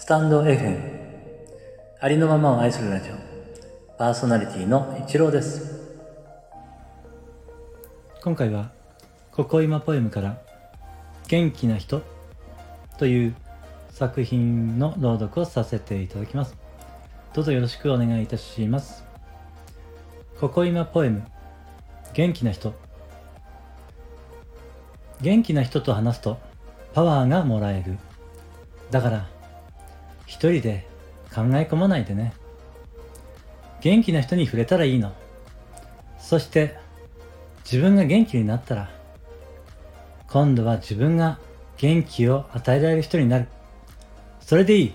スタンド FM ありのままを愛するラジオ。パーソナリティの一郎です。今回は「ここ今ポエム」から「元気な人」という作品の朗読をさせていただきます。どうぞよろしくお願いいたします。ここ今ポエム元気な人。元気な人と話すとパワーがもらえる。だから一人で考え込まないでね。元気な人に触れたらいいの。そして自分が元気になったら今度は自分が元気を与えられる人になる。それでいい。